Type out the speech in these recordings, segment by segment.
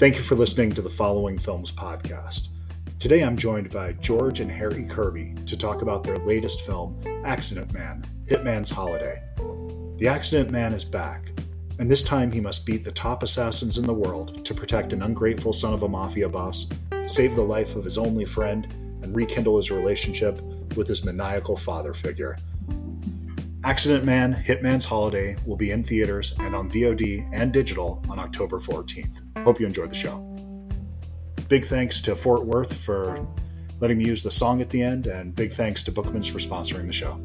Thank you for listening to the Following Films podcast. Today I'm joined by George and Harry Kirby to talk about their latest film, Accident Man Hitman's Holiday. The Accident Man is back, and this time he must beat the top assassins in the world to protect an ungrateful son of a mafia boss, save the life of his only friend, and rekindle his relationship with his maniacal father figure. Accident Man Hitman's Holiday will be in theaters and on VOD and digital on October 14th. Hope you enjoyed the show. Big thanks to Fort Worth for letting me use the song at the end, and big thanks to Bookman's for sponsoring the show.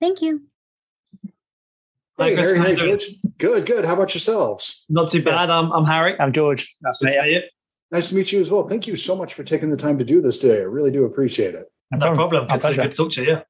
Thank you. Hey, Hi, Harry, how hey. George. Good, good. How about yourselves? Not too bad. I'm, I'm Harry. I'm George. That's Good me. to you. Nice to meet you as well. Thank you so much for taking the time to do this today. I really do appreciate it. No problem. My Good to, good talk to you. Yeah.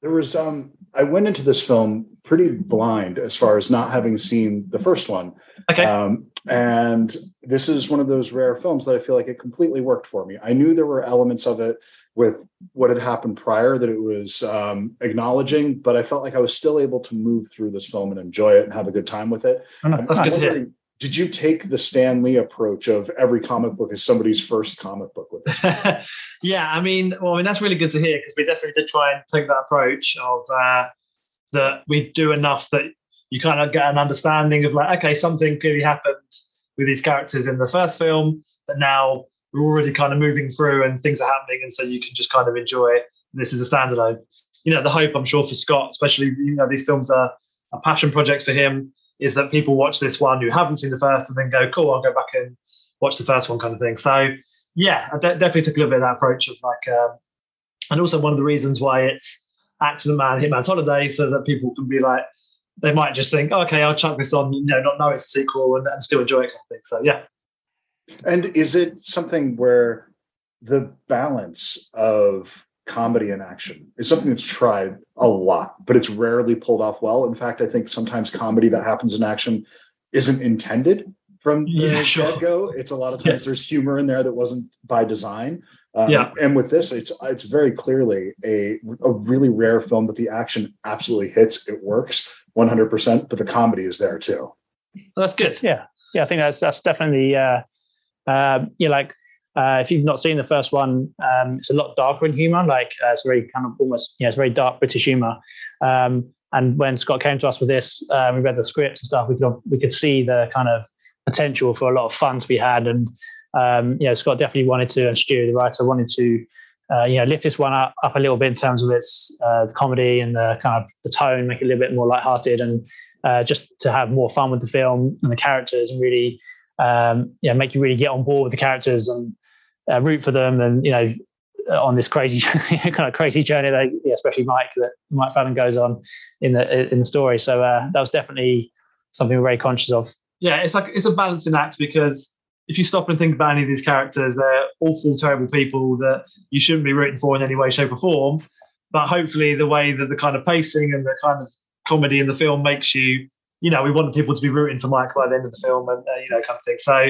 There was um I went into this film pretty blind as far as not having seen the first one. Okay. Um, and this is one of those rare films that I feel like it completely worked for me. I knew there were elements of it with what had happened prior that it was um, acknowledging, but I felt like I was still able to move through this film and enjoy it and have a good time with it. Oh, no, I'm good to hear. Did you take the Stan Lee approach of every comic book is somebody's first comic book with this? yeah, I mean, well, I mean, that's really good to hear because we definitely did try and take that approach of uh, that we do enough that you kind of get an understanding of like, okay, something clearly happened with these characters in the first film, but now we're already kind of moving through and things are happening, and so you can just kind of enjoy it. This is a standalone. You know, the hope I'm sure for Scott, especially you know, these films are a passion project for him, is that people watch this one who haven't seen the first and then go, cool, I'll go back and watch the first one, kind of thing. So yeah, I de- definitely took a little bit of that approach of like, um, and also one of the reasons why it's Accident Man, Hitman's Holiday, so that people can be like, they might just think, okay, I'll chuck this on, you know, not know it's a sequel and, and still enjoy it, kind of thing. So yeah, And is it something where the balance of comedy in action is something that's tried a lot, but it's rarely pulled off well? In fact, I think sometimes comedy that happens in action isn't intended from the Yeah, sure. get-go. It's a lot of times there's humor in there that wasn't by design. Um, Yeah. And with this, it's it's very clearly a a really rare film that the action absolutely hits. It works 100%, but the comedy is there too. that's good. Yeah, yeah. I think that's that's definitely uh, uh, yeah. Like uh, if you've not seen the first one, um, it's a lot darker in humor. Like uh, it's very kind of almost yeah, it's very dark British humor. Um, and when Scott came to us with this, uh, we read the script and stuff. We could we could see the kind of potential for a lot of fun to be had. And um, you know, Scott definitely wanted to, and Stu, the writer, wanted to. Uh, you know, lift this one up, up a little bit in terms of its uh, comedy and the kind of the tone, make it a little bit more lighthearted, and uh, just to have more fun with the film and the characters and really um, make you really get on board with the characters and uh, root for them and you know on this crazy kind of crazy journey that yeah, especially Mike that Mike Fallon goes on in the in the story so uh, that was definitely something we're very conscious of yeah, it's like it's a balancing act because if you stop and think about any of these characters, they're awful, terrible people that you shouldn't be rooting for in any way, shape, or form. But hopefully, the way that the kind of pacing and the kind of comedy in the film makes you, you know, we want people to be rooting for Mike by the end of the film, and uh, you know, kind of thing. So,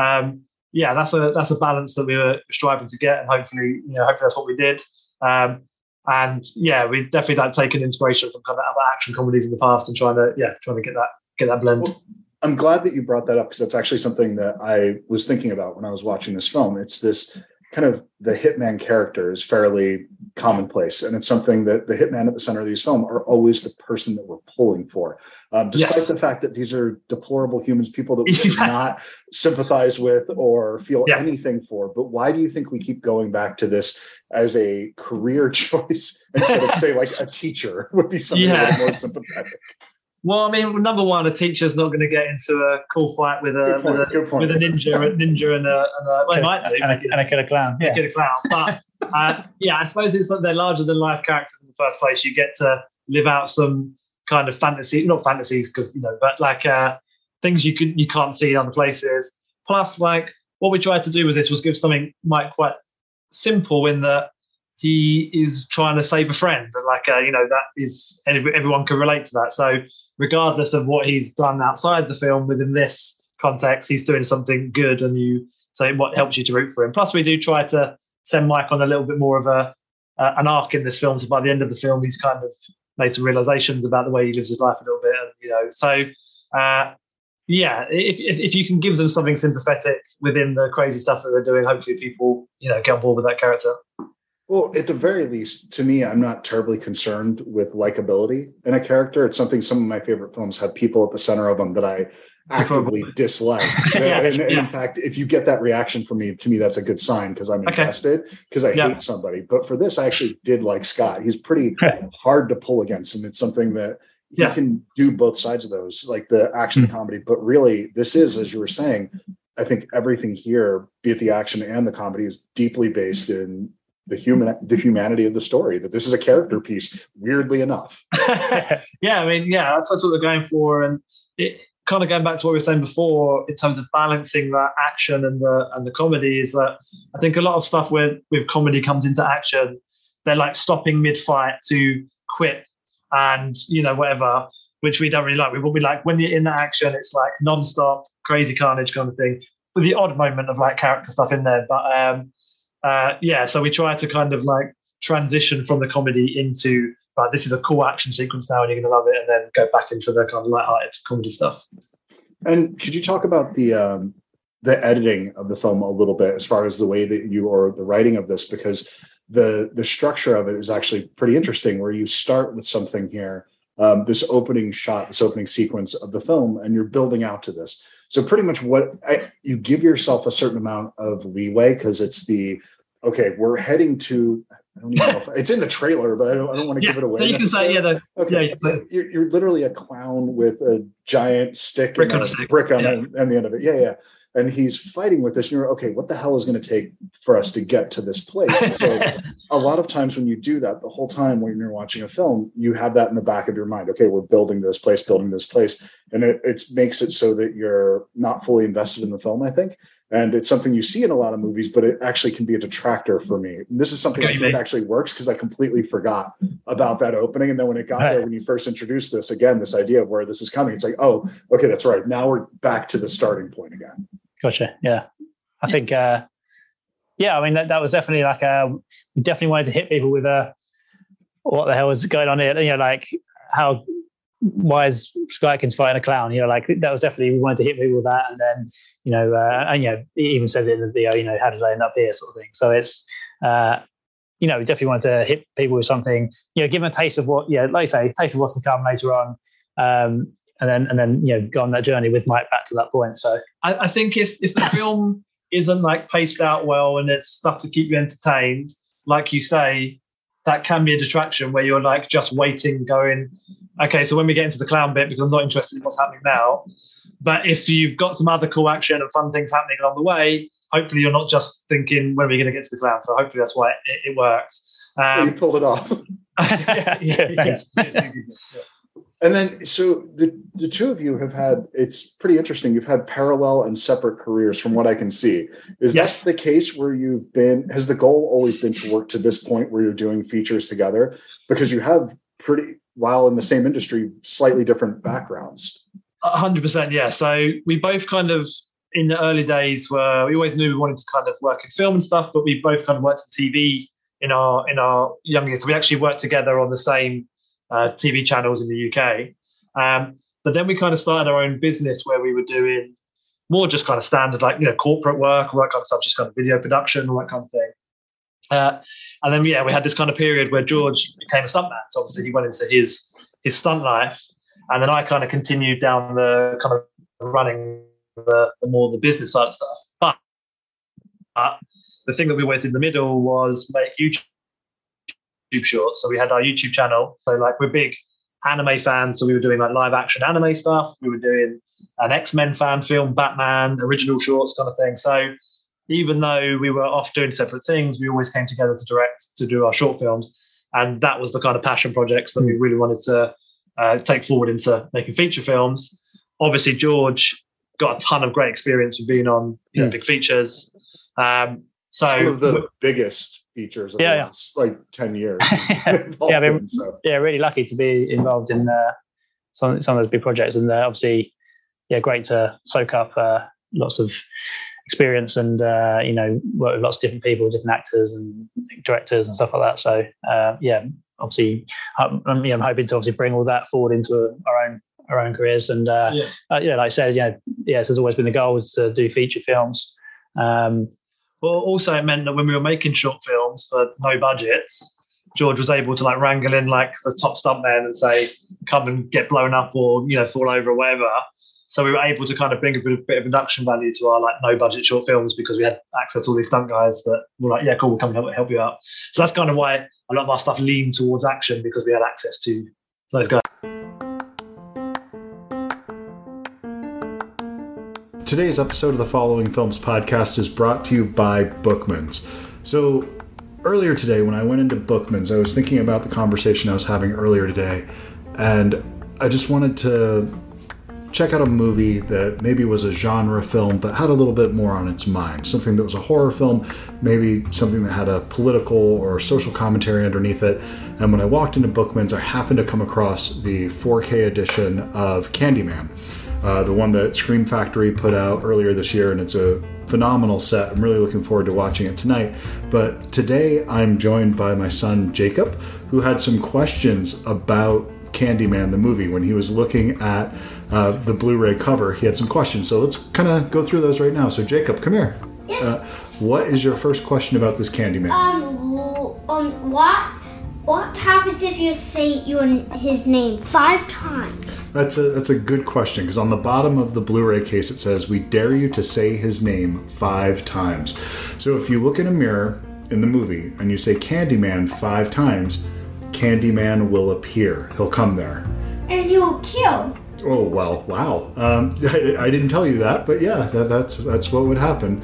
um, yeah, that's a that's a balance that we were striving to get, and hopefully, you know, hopefully that's what we did. Um, and yeah, we definitely like taken inspiration from kind of other action comedies in the past and trying to yeah, trying to get that get that blend. Well, I'm glad that you brought that up because that's actually something that I was thinking about when I was watching this film. It's this kind of the hitman character is fairly commonplace, and it's something that the hitman at the center of these films are always the person that we're pulling for, um, despite Yes. the fact that these are deplorable humans, people that we Yeah. not sympathize with or feel Yeah. anything for. But why do you think we keep going back to this as a career choice instead of say like a teacher would be something Yeah. more sympathetic? Well, I mean, number one, a teacher's not going to get into a cool fight with a point, with a, with a ninja, a ninja, and a, and a well, might do, and a, and a killer clown yeah kid a clown. But uh, yeah, I suppose it's like they're larger than life characters in the first place. You get to live out some kind of fantasy, not fantasies, because you know, but like uh, things you could you can't see in other places. Plus, like what we tried to do with this was give something Mike quite simple in that he is trying to save a friend, and like uh, you know that is everyone can relate to that. So regardless of what he's done outside the film, within this context, he's doing something good, and you so what helps you to root for him. Plus, we do try to send Mike on a little bit more of a uh, an arc in this film. So by the end of the film, he's kind of made some realizations about the way he lives his life a little bit, and You know, so uh, yeah, if, if, if you can give them something sympathetic within the crazy stuff that they're doing, hopefully people you know get on board with that character. Well, at the very least, to me, I'm not terribly concerned with likability in a character. It's something some of my favorite films have people at the center of them that I actively dislike. Yeah, and, and yeah. in fact, if you get that reaction from me, to me, that's a good sign because I'm Okay. invested because I Yeah. hate somebody. But for this, I actually did like Scott. He's pretty hard to pull against, and it's something that he can do both sides of those, like the action and comedy. But really, this is, as you were saying, I think everything here, be it the action and the comedy, is deeply based in the human the humanity of the story. That this is a character piece, weirdly enough. yeah, I mean, yeah, that's, that's what they're going for, and it kind of going back to what we were saying before in terms of balancing that action and the and the comedy is that I think a lot of stuff where with comedy comes into action, they're like stopping mid fight to quit and you know whatever, which we don't really like. We will be like when you're in that action, it's like non-stop crazy carnage kind of thing, with the odd moment of like character stuff in there, but um, uh, yeah, so we try to kind of like transition from the comedy into right, this is a cool action sequence now and you're going to love it, and then go back into the kind of light-hearted comedy stuff. And could you talk about the um, the editing of the film a little bit, as far as the way that you or the writing of this, because the the structure of it is actually pretty interesting. Where you start with something here, um, this opening shot, this opening sequence of the film, and you're building out to this. So pretty much what I, you give yourself a certain amount of leeway because it's the okay, we're heading to. I don't even know if it's in the trailer, but I don't, I don't want to Yeah, give it away. you can say, yeah, the, Okay, Yeah, you can say- you're, you're literally a clown with a giant stick Brick and on a a brick on, yeah. the, on the end of it. Yeah, yeah. And he's fighting with this. And you're okay. What the hell is going to take for us to get to this place? So a lot of times when you do that, the whole time when you're watching a film, you have that in the back of your mind. Okay, we're building this place, building this place, and it, it makes it so that you're not fully invested in the film. I think. And it's something you see in a lot of movies, but it actually can be a detractor for me. And this is something Okay, mate. actually works because I completely forgot about that opening. And then when it got Right. there, when you first introduced this again, this idea of where this is coming, it's like, oh, okay, that's right. Now we're back to the starting point again. Gotcha. Yeah. I think, uh, yeah, I mean, that, that was definitely like, uh, we definitely wanted to hit people with a, what the hell is going on here? You know, like how, why is Scott Adkins fighting a clown? You know, like that was definitely, we wanted to hit people with that. And then, you know, uh, and, you know, he even says it in the video, you know, how did I end up here sort of thing. So it's, uh, you know, we definitely wanted to hit people with something, you know, give them a taste of what, yeah, like you say, taste of what's to come later on. Um, and then, and then, you know, go on that journey with Mike back to that point. So, I, I think if if the film isn't like paced out well and it's stuff to keep you entertained, like you say, that can be a distraction where you're like just waiting, going, okay, so when we get into the clown bit, because I'm not interested in what's happening now. But if you've got some other cool action and fun things happening along the way, hopefully you're not just thinking when are we going to get to the clown. So hopefully that's why it, it works. you Um, pulled it off. yeah, yeah, Thanks. yeah, yeah, yeah. And then, so the, the two of you have had, it's pretty interesting. You've had parallel and separate careers from what I can see. Is Yes. that the case where you've been, has the goal always been to work to this point where you're doing features together? Because you have pretty, while in the same industry, slightly different backgrounds. A hundred percent, yeah. So we both kind of in the early days were we always knew we wanted to kind of work in film and stuff, but we both kind of worked in TV in our in our young years. So we actually worked together on the same uh, TV channels in the UK. Um, but then we kind of started our own business where we were doing more just kind of standard like you know corporate work, all that kind of stuff, just kind of video production, all that kind of thing. Uh, and then yeah, we had this kind of period where George became a stuntman. So obviously he went into his his stunt life, and then I kind of continued down the kind of running the, the more the business side of stuff. But, but the thing that we went in the middle was make YouTube shorts. So we had our YouTube channel. So like we're big anime fans, so we were doing like live action anime stuff. We were doing an X Men fan film, Batman original shorts kind of thing. So even though we were off doing separate things, we always came together to direct to do our short films, and that was the kind of passion projects that we really wanted to uh, take forward into making feature films. Obviously, George got a ton of great experience with being on you know, big features. Um, so Some of the biggest features of Yeah, the yeah. like 10 years. yeah, in, so. yeah, really lucky to be involved in uh, some some of those big projects, and uh, obviously, yeah, great to soak up uh, lots of experience and uh, you know work with lots of different people, different actors and directors and stuff like that. So uh, yeah, obviously, I'm, I'm, hoping to obviously bring all that forward into our own our own careers. And uh, Yeah. uh, yeah, like I said, yeah, yes, has always been the goal is to do feature films. Um, Well, also it meant that when we were making short films for no budgets, George was able to like wrangle in like the top stuntman and say, "Come and get blown up or you know fall over or whatever." So we were able to kind of bring a bit, of, bit of production value to our like no budget short films because we had access to all these stunt guys that were like, "Yeah, cool, we'll come and help, help you out." So that's kind of why a lot of our stuff leaned towards action because we had access to those guys. Today's episode of the Following Films podcast is brought to you by Bookman's. So, earlier today, when I went into Bookman's, I was thinking about the conversation I was having earlier today, and I just wanted to check out a movie that maybe was a genre film but had a little bit more on its mind. Something that was a horror film, maybe something that had a political or social commentary underneath it. And when I walked into Bookman's, I happened to come across the 4K edition of Candyman uh, the one that Scream Factory put out earlier this year, and it's a phenomenal set. I'm really looking forward to watching it tonight. But today I'm joined by my son Jacob, who had some questions about Candyman, the movie. When he was looking at uh, the Blu ray cover, he had some questions. So let's kind of go through those right now. So, Jacob, come here. Yes. Uh, what is your first question about this Candyman? um, um, what what happens if you say your his name five times? That's a that's a good question because on the bottom of the Blu-ray case it says we dare you to say his name five times. So if you look in a mirror in the movie and you say Candyman five times, Candyman will appear. He'll come there. And you'll kill. Oh well, wow. Um, I, I didn't tell you that, but yeah, that, that's that's what would happen.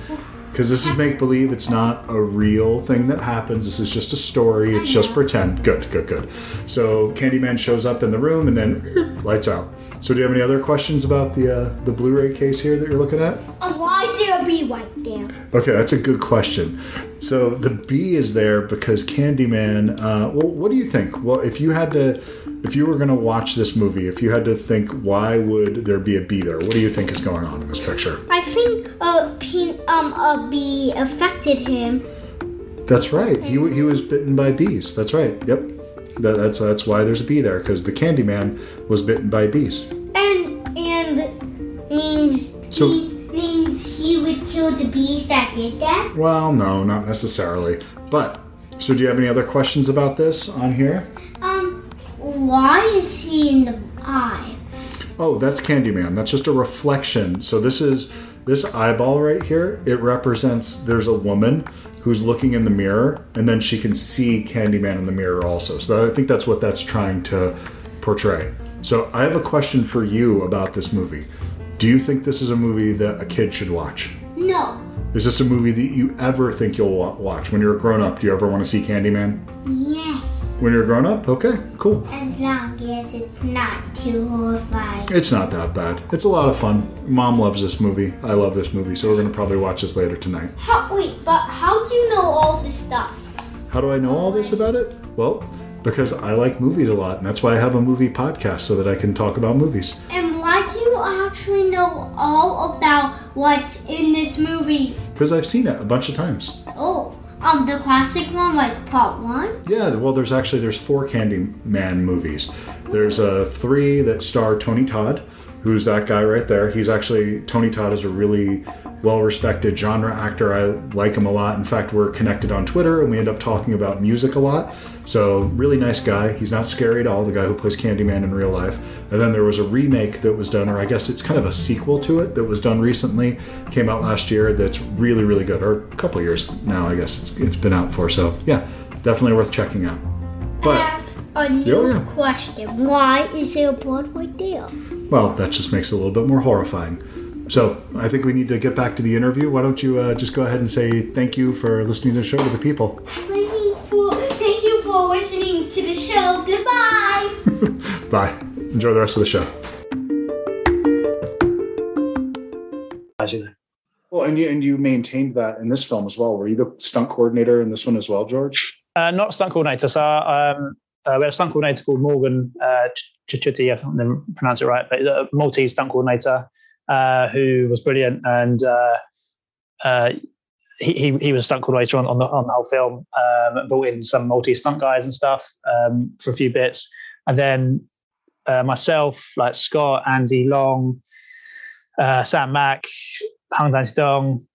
Because this is make believe. It's not a real thing that happens. This is just a story. It's just pretend. Good, good, good. So Candyman shows up in the room and then lights out. So do you have any other questions about the uh, the Blu-ray case here that you're looking at? Um, why is there a bee right there? Okay, that's a good question. So the bee is there because Candyman. Uh, well, what do you think? Well, if you had to, if you were going to watch this movie, if you had to think, why would there be a bee there? What do you think is going on in this picture? I think a um a bee affected him. That's right. He, he was bitten by bees. That's right. Yep. That, that's that's why there's a bee there because the Candyman was bitten by bees. And and means So- he's, means he would kill the bees that did that. Well, no, not necessarily. But so, do you have any other questions about this on here? Why is he in the eye? Oh, that's Candyman. That's just a reflection. So this is this eyeball right here. It represents there's a woman who's looking in the mirror, and then she can see Candyman in the mirror also. So I think that's what that's trying to portray. So I have a question for you about this movie. Do you think this is a movie that a kid should watch? No. Is this a movie that you ever think you'll watch when you're a grown up? Do you ever want to see Candyman Yes. When you're grown up? Okay, cool. As long as it's not too horrifying. It's not that bad. It's a lot of fun. Mom loves this movie. I love this movie, so we're gonna probably watch this later tonight. How, wait, but how do you know all this stuff? How do I know all this about it? Well, because I like movies a lot, and that's why I have a movie podcast so that I can talk about movies. And why do you actually know all about what's in this movie? Because I've seen it a bunch of times. Oh, um, the classic one, like part one? Yeah, well, there's actually there's four Candyman movies. There's uh, three that star Tony Todd, who's that guy right there. He's actually Tony Todd is a really well-respected genre actor. I like him a lot. In fact, we're connected on Twitter, and we end up talking about music a lot. So really nice guy. He's not scary at all. The guy who plays Candyman in real life. And then there was a remake that was done, or I guess it's kind of a sequel to it that was done recently. Came out last year. That's really really good, or a couple years now. I guess it's, it's been out for. So yeah, definitely worth checking out. I But have a new Yeah, yeah. question. Why is there a board right there? well, that just makes it a little bit more horrifying. So I think we need to get back to the interview. Why don't you uh, just go ahead and say thank you for listening to the show to the people? Thank you for, thank you for listening to. Goodbye. Bye. Enjoy the rest of the show. As. Well, and you and you maintained that in this film as well. Were you the stunt coordinator in this one as well, George? Uh, not stunt coordinator. So um, uh, we had a stunt coordinator called Morgan uh, Chichuti, I can't even pronounce it right, but a Maltese stunt coordinator uh, who was brilliant. And uh, uh, he, he, he was stunt coordinator on, on, the, on the whole film, um, brought in some Maltese stunt guys and stuff um, for a few bits. And then uh, myself, like Scott, Andy Long, uh, Sam Mack, Hang Dan Dong,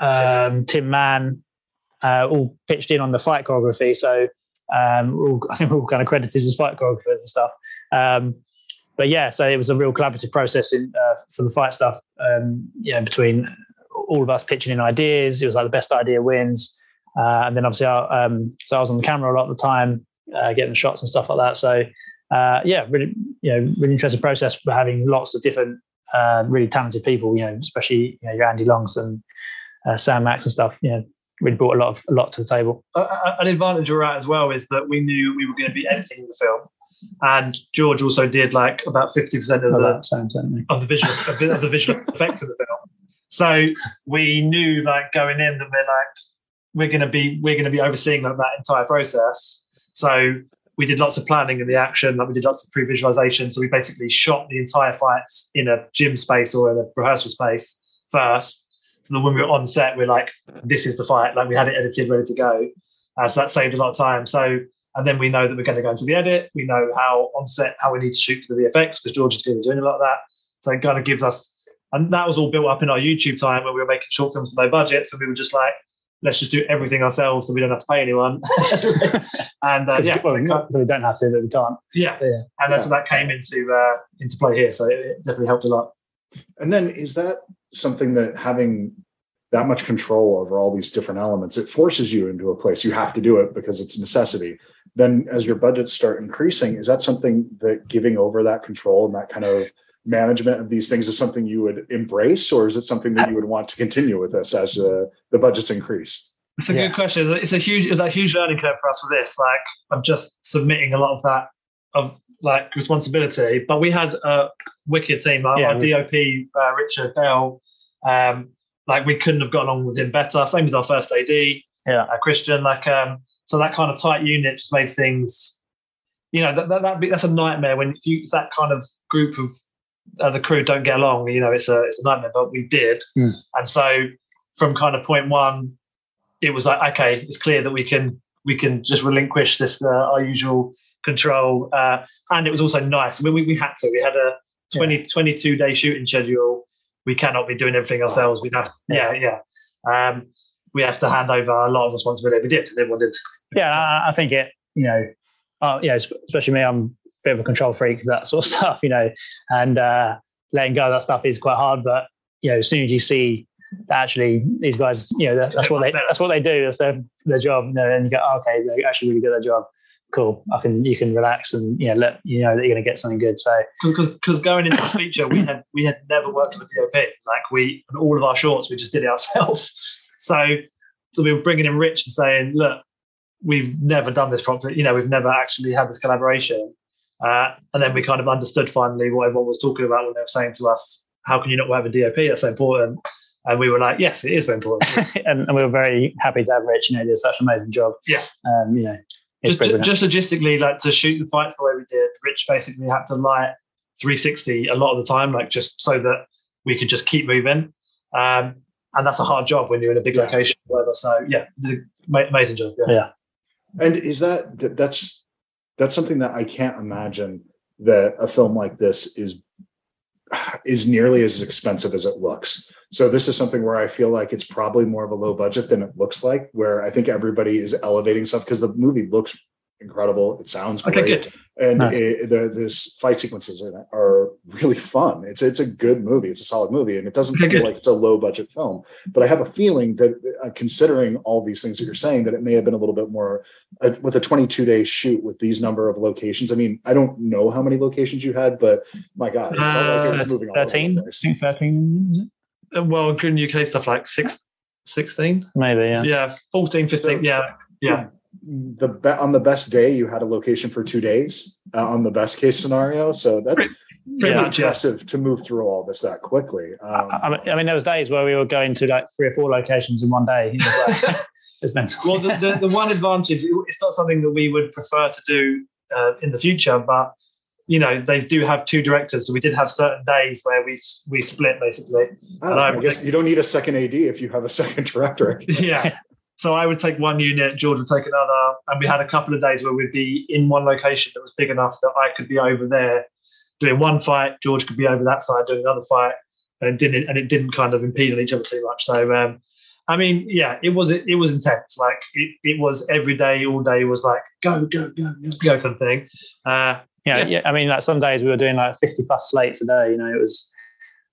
um, Tim Man, uh, all pitched in on the fight choreography. So um, all, I think we're all kind of credited as fight choreographers and stuff. Um, but yeah, so it was a real collaborative process in, uh, for the fight stuff. Um, yeah, between all of us pitching in ideas, it was like the best idea wins. Uh, and then obviously, I, um, so I was on the camera a lot of the time, uh, getting shots and stuff like that. So uh, yeah, really, you know, really interesting process for having lots of different, uh, really talented people. You know, especially you know your Andy Longs and uh, Sam Max and stuff. You know, really brought a lot of a lot to the table. an advantage we're at as well is that we knew we were going to be editing the film, and George also did like about fifty percent of, the, sound, of the visual of the visual effects of the film. So we knew like going in that we're like we're to be we're to be overseeing like, that entire process. So we did lots of planning in the action, like we did lots of pre-visualization. So we basically shot the entire fights in a gym space or in a rehearsal space first. So that when we were on set, we're like, this is the fight. Like we had it edited, ready to go. Uh, so that saved a lot of time. So and then we know that we're going to go into the edit. We know how on set how we need to shoot for the VFX because George is going to be doing a lot of that. So it kind of gives us, and that was all built up in our YouTube time when we were making short films with no budgets, and we were just like, let's just do everything ourselves so we don't have to pay anyone. and uh, yeah, well, so, not we don't have to, that we can't. yeah, Yeah. and that's that came into uh, into play here. So it, it definitely helped a lot. And then is that something that having that much control over all these different elements, it forces you into a place you have to do it because it's necessity. Then as your budgets start increasing, is that something that giving over that control and that kind of management of these things is something you would embrace, or is it something that you would want to continue with this as uh, the budgets increase? It's a Yeah. good question. It's a, it's a huge, it's a huge learning curve for us with this. Like, I'm just submitting a lot of that of like responsibility. But we had a wicked team. Our, Yeah, our we- DOP, uh, Richard Bell, um, like we couldn't have got along with him better. Same with our first AD, Yeah. uh, Christian. Like, um, so that kind of tight unit just made things. You know, that, that, that'd be, that's a nightmare when if you if that kind of group of uh, the crew don't get along. You know, it's a it's a nightmare. But we did, Mm. and so from kind of point one, it was like okay, it's clear that we can we can just relinquish this uh, our usual control, uh, and it was also nice. I mean, we, we had to. We had a 20, 22 day shooting schedule. We cannot be doing everything ourselves. We have yeah yeah. Um, we have to hand over a lot of responsibility. We did, and everyone did. Yeah, I, I think it. You know, uh, yeah, especially me. I'm bit of a control freak, that sort of stuff. You know, and uh, letting go of that stuff is quite hard. But you know, as soon as you see actually these guys, you know, that, that's what they that's what they do. That's their their job. You know, and you go, oh, okay, they're actually really good at their job. Cool. I can you can relax and you know let you know that you're going to get something good. So because because going into the feature we had we had never worked with DOP like we all of our shorts we just did it ourselves so so we were bringing in Rich and saying look we've never done this properly you know we've never actually had this collaboration uh, and then we kind of understood finally what everyone was talking about when they were saying to us how can you not have a DOP that's so important and we were like yes it is very important and, and we were very happy to have Rich. You know, he did such an amazing job. Yeah. Um, you know, it's just, just logistically like to shoot the fights the way we did Rich basically had to light 360 a lot of the time like just so that we could just keep moving um, and that's a hard job when you're in a big Yeah. location or whatever so yeah did a ma- amazing job yeah. yeah. And is that that's that's something that I can't imagine that a film like this is is nearly as expensive as it looks. So this is something where I feel like it's probably more of a low budget than it looks like. Where I think everybody is elevating stuff because the movie looks incredible. It sounds okay great, good and Nice. it, the this fight sequences are, are really fun. It's it's a good movie. It's a solid movie, and it doesn't feel like it's a low budget film. But I have a feeling that, uh, considering all these things that you're saying, that it may have been a little bit more uh, with a 22 day shoot with these number of locations. I mean, I don't know how many locations you had, but my God, it felt like it was Uh, moving all over the 13, I place. think 13, is it? Uh, well including UK stuff like six, 16 maybe, yeah. yeah 14 15 So- yeah yeah The be- on the best day, you had a location for two days uh, on the best case scenario. So that's pretty pretty much yeah. impressive to move through all this that quickly. Um, I, I mean- there was days where we were going to like three or four locations in one day. It like, it's mental. well the, the, the one advantage it's not something that we would prefer to do uh, in the future but you know they do have two directors so we did have certain days where we we split basically Oh, And I I guess think- you don't need a second AD if you have a second director. Yeah so i would take one unit george would take another and we had a couple of days where we'd be in one location that was big enough that i could be over there doing one fight, George could be over that side doing another fight, and it didn't and it didn't kind of impede on each other too much. So um, I mean, yeah, it was it, was intense. Like it, it was every day, all day was like go go go go go kind of thing. Uh, yeah, yeah, yeah. I mean, like some days we were doing like fifty plus slates a day. You know, it was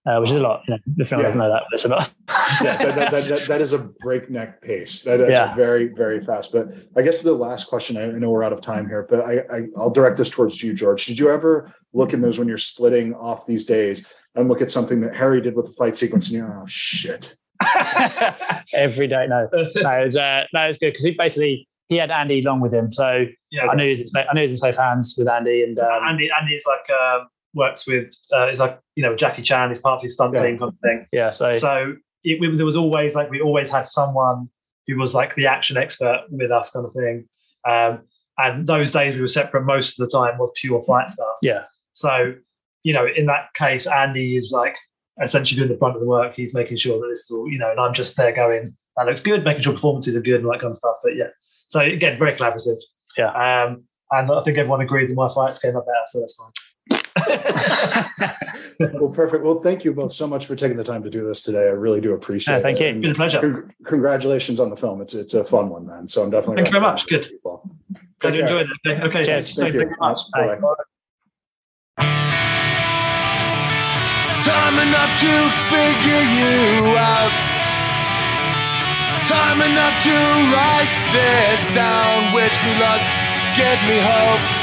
uh, which is a lot. You know, the film yeah. doesn't know that, but it's a lot. yeah, that, that, that, that is a breakneck pace. That is yeah. very, very fast. But I guess the last question, I know we're out of time here, but I, I, I'll direct this towards you, George. Did you ever look in those when you're splitting off these days and look at something that Harry did with the fight sequence and you're, oh, shit. Every day, no, no, it was, uh, no, it was good because he basically he had Andy along with him, so yeah, I knew he was in, I knew he was in safe hands with Andy, and um, Andy Andy's like um, works with uh, is like you know Jackie Chan is part of his stunt yeah. team kind of thing. Yeah, so so it, there was always like we always had someone who was like the action expert with us kind of thing. Um, and those days we were separate most of the time was pure fight stuff. Yeah. So you know in that case Andy is like essentially doing the brunt of the work. He's making sure that this is all you know, and I'm just there going that looks good, making sure performances are good and all that kind of stuff. But yeah, so again, very collaborative. Yeah. Um, and I think everyone agreed that my fights came up better, so that's fine. Well, perfect. Well, thank you both so much for taking the time to do this today. I really do appreciate thank it. Thank you. Been a pleasure. Con- congratulations on the film. It's it's a fun one, man. So I'm definitely. Thank you very much. Good. Glad you enjoyed it. Okay. okay. Cheers. Thank, you. thank you very much. Bye. Time enough to figure you out. Time enough to write this down. Wish me luck, give me hope.